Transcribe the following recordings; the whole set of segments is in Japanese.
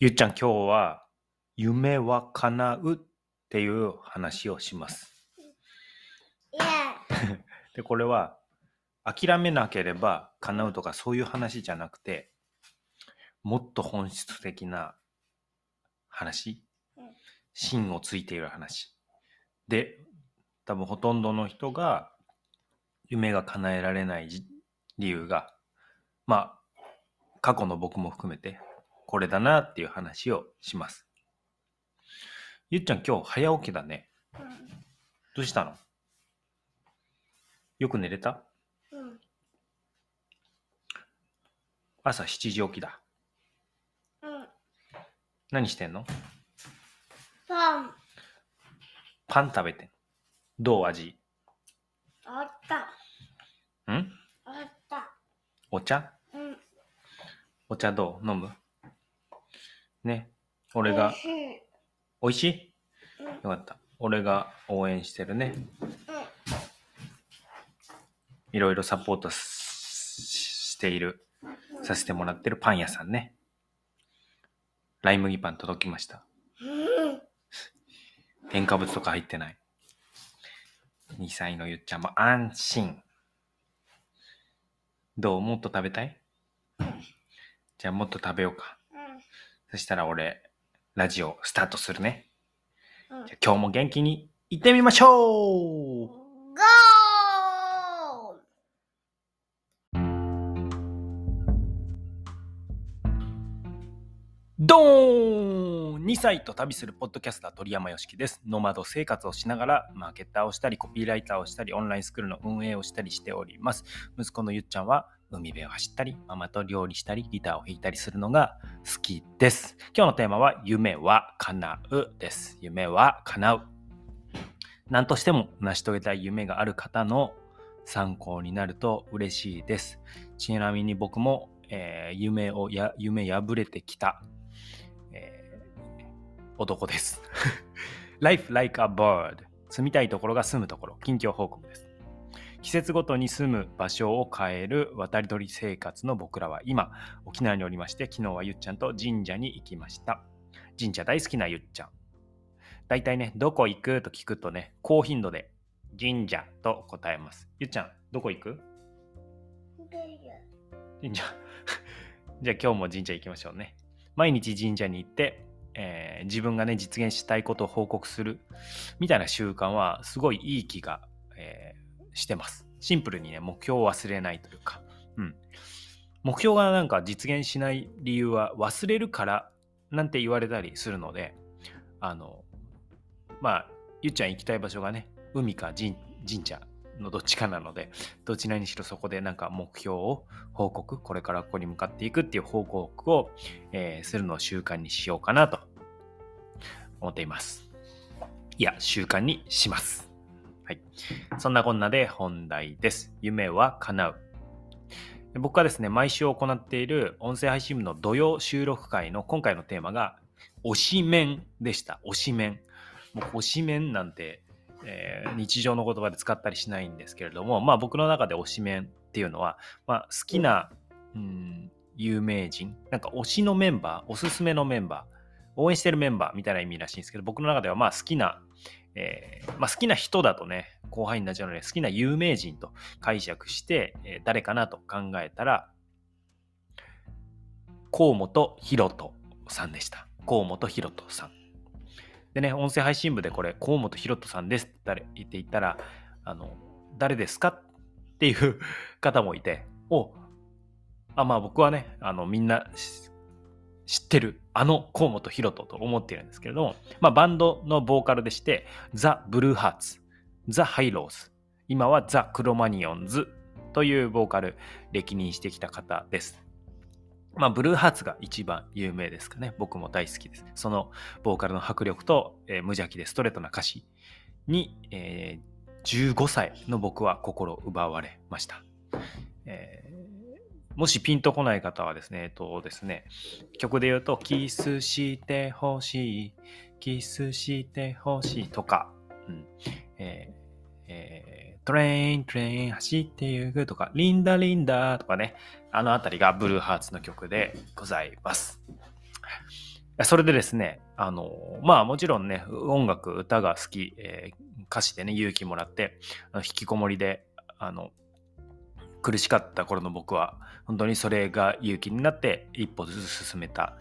ゆっちゃん、今日は夢は叶うっていう話をします。で、これは諦めなければ叶うとかそういう話じゃなくて、もっと本質的な話うん、芯をついている話。で、多分ほとんどの人が夢が叶えられないじ理由が、まあ、過去の僕も含めて、これだなっていう話をします。ゆっちゃん今日早起きだね。どうしたの？よく寝れた？うん。朝7時起きだ。うん。何してんの？パン。パン食べてん。どう味？あった。ん？あった。お茶？うん。お茶どう？飲む？ね。俺が美味、しい？しい。よかった。俺が応援してるね。いろいろサポートしている、させてもらってるパン屋さんね。ライ麦パン届きました。添加物とか入ってない。2歳のゆっちゃんも安心。どう？もっと食べたい？じゃあもっと食べようか。そしたら俺、ラジオスタートするね。うん。じゃあ今日も元気に行ってみましょう Go! ドーン !2 歳と旅するポッドキャスター鳥山よしきです。ノマド生活をしながらマーケッターをしたり、コピーライターをしたり、オンラインスクールの運営をしたりしております。息子のゆっちゃんは海辺を走ったり、ママと料理したり、ギターを弾いたりするのが好きです。今日のテーマは夢は叶うです。夢は叶う。何としても成し遂げたい夢がある方の参考になると嬉しいです。ちなみに僕も、えー夢をや夢破れてきた、えー男です。Life like a bird 住みたいところが住むところ近況報告です。季節ごとに住む場所を変える渡り鳥生活の僕らは今沖縄におりまして昨日はゆっちゃんと神社に行きました。神社大好きなゆっちゃん。大体ね、どこ行くと聞くとね、高頻度で神社と答えます。ゆっちゃん、どこ行く？神社。じゃあ今日も神社行きましょうね。毎日神社に行って、えー自分がね、実現したいことを報告するみたいな習慣はすごいいい気が、えーしてます。シンプルにね、目標を忘れないというか、うん。目標がなんか実現しない理由は忘れるからなんて言われたりするので、あの、まあ、ゆっちゃん行きたい場所がね、海か神社のどっちかなので、どちらにしろそこでなんか目標を報告、これからここに向かっていくっていう報告を、えーするのを習慣にしようかなと思っています。いや、習慣にします。はい。そんなこんなで本題です。夢は叶う。僕はですね、毎週行っている音声配信部の土曜収録会の今回のテーマが、推しメンでした。推しメン。もう推しメンなんて、えー日常の言葉で使ったりしないんですけれども、まあ僕の中で推しメンっていうのは、まあ好きな、うん、有名人、なんか推しのメンバー、おすすめのメンバー、応援してるメンバーみたいな意味らしいんですけど、僕の中ではまあ好きな、えーまあ、好きな人だとね、後輩になっちゃうので、好きな有名人と解釈して、えー誰かなと考えたら、河本博人さんでした。河本博人さん。でね、音声配信部でこれ、河本博人さんですって言って言ったら、あの、誰ですかっていう方もいて、おあ、まあ僕はね、あの、みんな知ってる、あの河本博人と思っているんですけれども、まあバンドのボーカルでして、ザ・ブルーハーツ、ザ・ハイローズ、今はザ・クロマニオンズというボーカル歴任してきた方です。まあ、ブルーハーツが一番有名ですかね。僕も大好きです。そのボーカルの迫力と、えー無邪気でストレートな歌詞に、えー15歳の僕は心奪われました。えーもしピンとこない方はですね、えっとですね、曲で言うと、キスしてほしい、キスしてほしいとか、うんえーえートレイン、トレイン、走ってゆくとか、リンダ、リンダとかね、あのあたりがブルーハーツの曲でございます。それでですね、あの、まあもちろんね、音楽、歌が好き、えー歌詞でね、勇気もらって、引きこもりで、あの、苦しかった頃の僕は、本当にそれが勇気になって一歩ずつ進めた、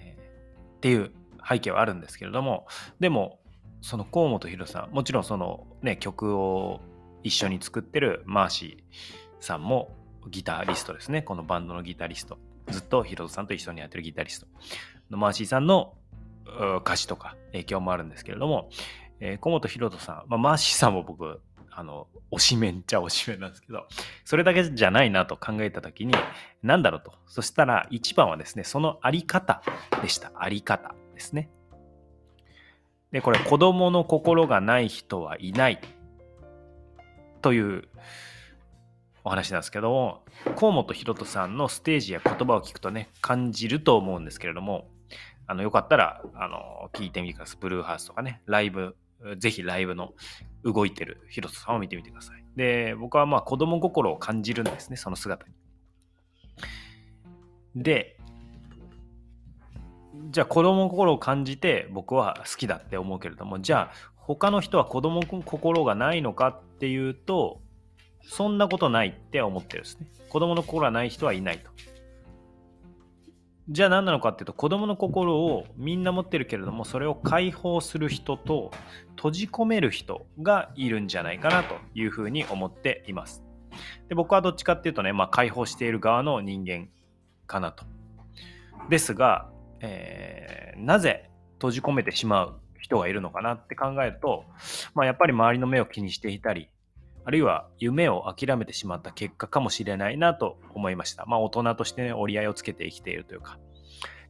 えーっていう背景はあるんですけれども、でも、その河本宏さん、もちろんそのね、曲を一緒に作ってるマーシーさんもギタリストですね。このバンドのギタリスト。ずっとヒロトさんと一緒にやってるギタリストのマーシーさんの歌詞とか影響もあるんですけれども、えー、小本ひろとさん、まあ、マーシーさんも僕、あの、推しメンっちゃ推しメンなんですけど、それだけじゃないなと考えたときに、なんだろうと。そしたら、一番はですね、そのあり方でした。あり方ですね。で、これ、子供の心がない人はいないというお話なんですけども、河本ひろとさんのステージや言葉を聞くとね、感じると思うんですけれども、あの、よかったら、あの、聞いてみてください。ブルーハースとかね、ライブ、ぜひライブの動いてるひろとさんを見てみてください。で、僕はまあ子供心を感じるんですね、その姿に。で、じゃあ子供心を感じて僕は好きだって思うけれども、じゃあ他の人は子供心がないのかっていうと、そんなことないって思ってるんですね。子供の心はない人はいないと。じゃあ何なのかっていうと子供の心をみんな持ってるけれどもそれを解放する人と閉じ込める人がいるんじゃないかなというふうに思っています。で僕はどっちかっていうとね、まあ、解放している側の人間かなと。ですが、えー、なぜ閉じ込めてしまう人がいるのかなって考えると、まあ、やっぱり周りの目を気にしていたりあるいは夢を諦めてしまった結果かもしれないなと思いました。まあ大人としてね、折り合いをつけて生きているというか。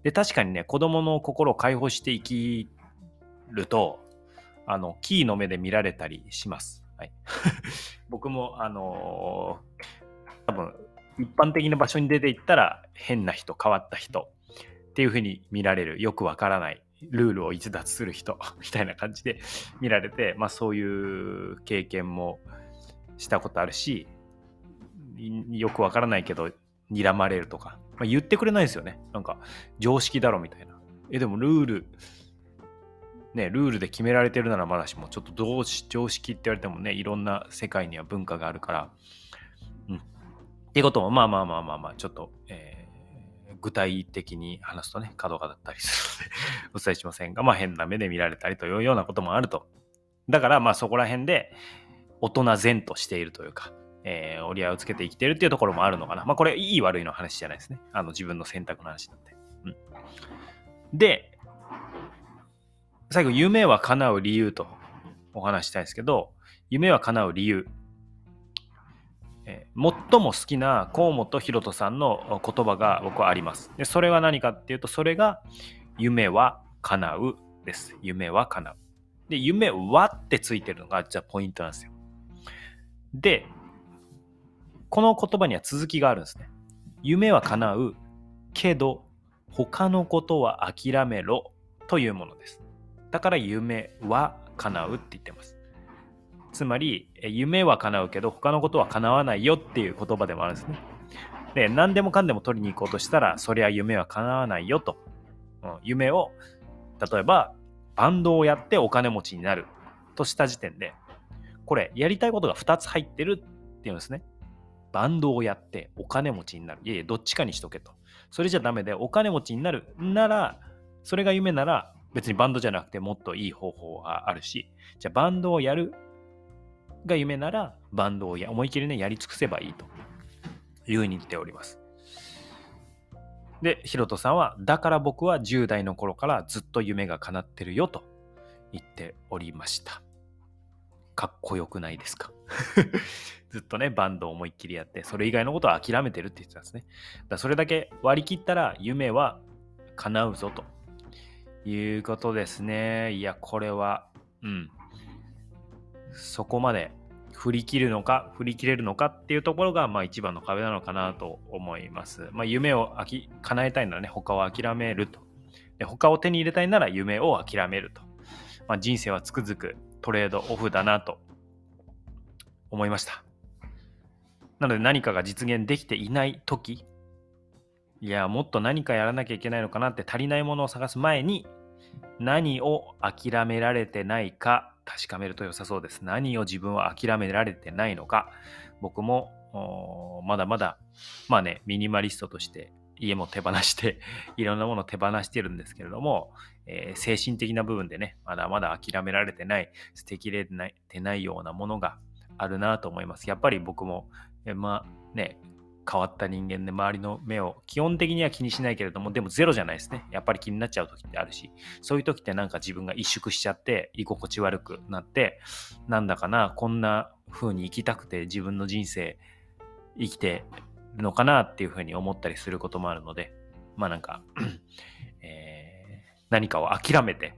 で、確かにね、子供の心を解放して生きると、あの、キーの目で見られたりします。はい。僕も、あのー、多分、一般的な場所に出て行ったら変な人、変わった人っていうふうに見られる、よくわからないルールを逸脱する人みたいな感じで見られて、まあそういう経験もしたことあるし、よくわからないけど、睨まれるとか、まあ、言ってくれないですよね。なんか、常識だろみたいな。え、でもルール、ね、ルールで決められてるならまだしも、ちょっとどうし常識って言われてもね、いろんな世界には文化があるから、うん。っていうことも、まあまあまあまあまあ、ちょっと、えー、具体的に話すとね、角がだったりするので お伝えしませんが、まあ変な目で見られたりというようなこともあると。だから、まあそこら辺で、大人然としているというか、えー、折り合いをつけて生きているっていうところもあるのかな。まあこれいい悪いの話じゃないですね。あの自分の選択の話なんで。うん、で、最後、夢は叶う理由とお話したいんですけど、夢は叶う理由。えー、最も好きな河本大翔さんの言葉が僕はあります。でそれは何かっていうと、それが夢は叶うです。夢は叶う。で、夢はってついてるのが、じゃあポイントなんですよ。で、この言葉には続きがあるんですね。夢は叶うけど他のことは諦めろというものです。だから夢は叶うって言ってます。つまり夢は叶うけど他のことは叶わないよっていう言葉でもあるんですね。で、何でもかんでも取りに行こうとしたらそりゃ夢は叶わないよと。うん、夢を例えばバンドをやってお金持ちになるとした時点でこれやりたいことが2つ入ってるっていうんですね。バンドをやってお金持ちになる。いやいや、どっちかにしとけと。それじゃダメで、お金持ちになるなら、それが夢なら、別にバンドじゃなくてもっといい方法があるし、じゃあバンドをやるが夢なら、バンドをや思い切りね、やり尽くせばいいというふうに言っております。で、ヒロトさんは、だから僕は10代の頃からずっと夢が叶ってるよと言っておりました。かっこよくないですか？ずっとね、バンドを思いっきりやって、それ以外のことは諦めてるって言ってたんですね。だそれだけ割り切ったら夢は叶うぞということですね。いや、これは、うん。そこまで振り切るのか、振り切れるのかっていうところが、まあ一番の壁なのかなと思います。まあ夢をあき叶えたいならね、他を諦めると。で他を手に入れたいなら夢を諦めると。まあ、人生はつくづくトレードオフだなと思いました。なので何かが実現できていない時いや、もっと何かやらなきゃいけないのかなって足りないものを探す前に、何を諦められてないか確かめると良さそうです。何を自分は諦められてないのか。僕もまだまだ、まあね、ミニマリストとして家も手放して、いろんなものを手放してるんですけれども、えー精神的な部分でね、まだまだ諦められてない、捨てきれてないてないようなものがあるなと思います。やっぱり僕も、えまあね、変わった人間で周りの目を基本的には気にしないけれども、でもゼロじゃないですね。やっぱり気になっちゃう時ってあるし、そういう時ってなんか自分が萎縮しちゃって、居心地悪くなって、なんだかな、こんな風に生きたくて自分の人生生きてるのかなっていう風に思ったりすることもあるので、まあなんか、えー何かを諦めて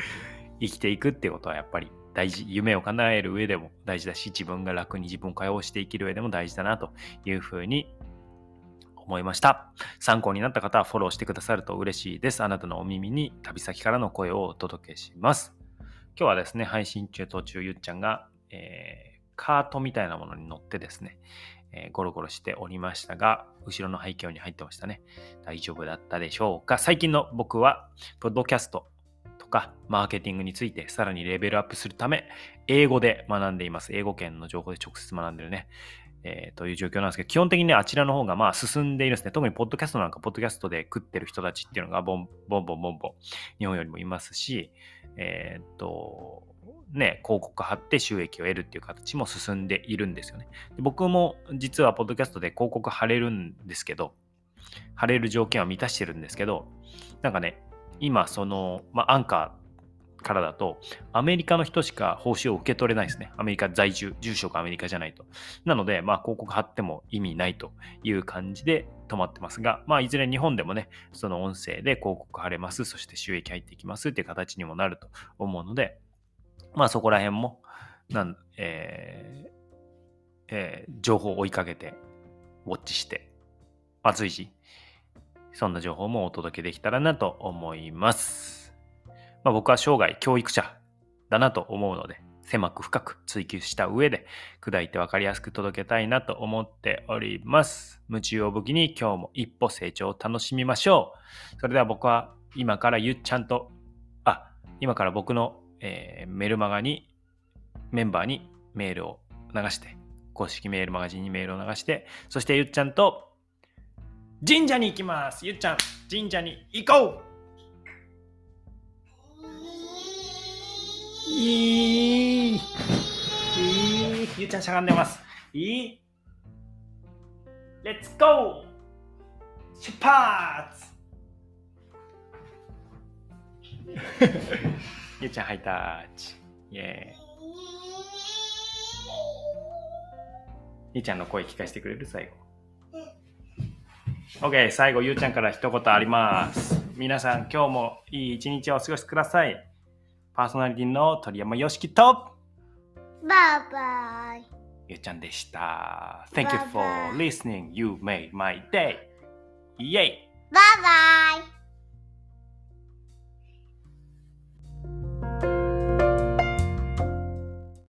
生きていくっていうことはやっぱり大事、夢を叶える上でも大事だし、自分が楽に自分を解放して生きる上でも大事だなという風に思いました。参考になった方はフォローしてくださると嬉しいです。あなたのお耳に旅先からの声をお届けします。今日はですね、配信中途中ゆっちゃんが、えーカートみたいなものに乗ってですね、えーゴロゴロしておりましたが、後ろの背景に入ってましたね。大丈夫だったでしょうか？最近の僕は、ポッドキャストとか、マーケティングについてさらにレベルアップするため、英語で学んでいます。英語圏の情報で直接学んでるね。えーという状況なんですけど、基本的にね、あちらの方がまあ進んでいるんですね。特にポッドキャストなんか、ポッドキャストで食ってる人たちっていうのがボンボンボンボンボン、日本よりもいますし、えっ、と、ね、広告貼って収益を得るっていう形も進んでいるんですよね。で僕も実はポッドキャストで広告貼れるんですけど、貼れる条件は満たしてるんですけど、なんかね、今その、まあ、アンカーからだと、アメリカの人しか報酬を受け取れないですね。アメリカ在住、住所がアメリカじゃないと。なので、まあ、広告貼っても意味ないという感じで止まってますが、まあ、いずれ日本でもね、その音声で広告貼れます、そして収益入っていきますっていう形にもなると思うので、まあ、そこら辺も、なんえーえー情報を追いかけて、ウォッチして、まあ、随時、そんな情報もお届けできたらなと思います。まあ、僕は生涯教育者だなと思うので、狭く深く追求した上で、砕いて分かりやすく届けたいなと思っております。夢中を武器に今日も一歩成長を楽しみましょう。それでは僕は今からゆっちゃんと、あ、今から僕の、えーメルマガに、メンバーにメールを流して、公式メールマガジンにメールを流して、そしてゆっちゃんと神社に行きます。ゆっちゃん、神社に行こういいいいゆっちゃんしゃがんでます。いいレッツゴー出発ゆっちゃんハイタッチ。イェーイ。ゆっちゃんの声聞かせてくれる？最後。OK、最後、ゆうちゃんから一言あります。皆さん、今日もいい一日をお過ごしください。パーソナリティの鳥山よしきと、バイバイ。ゆうちゃんでした。Thank you for listening. You made my day. イェイバイバイ。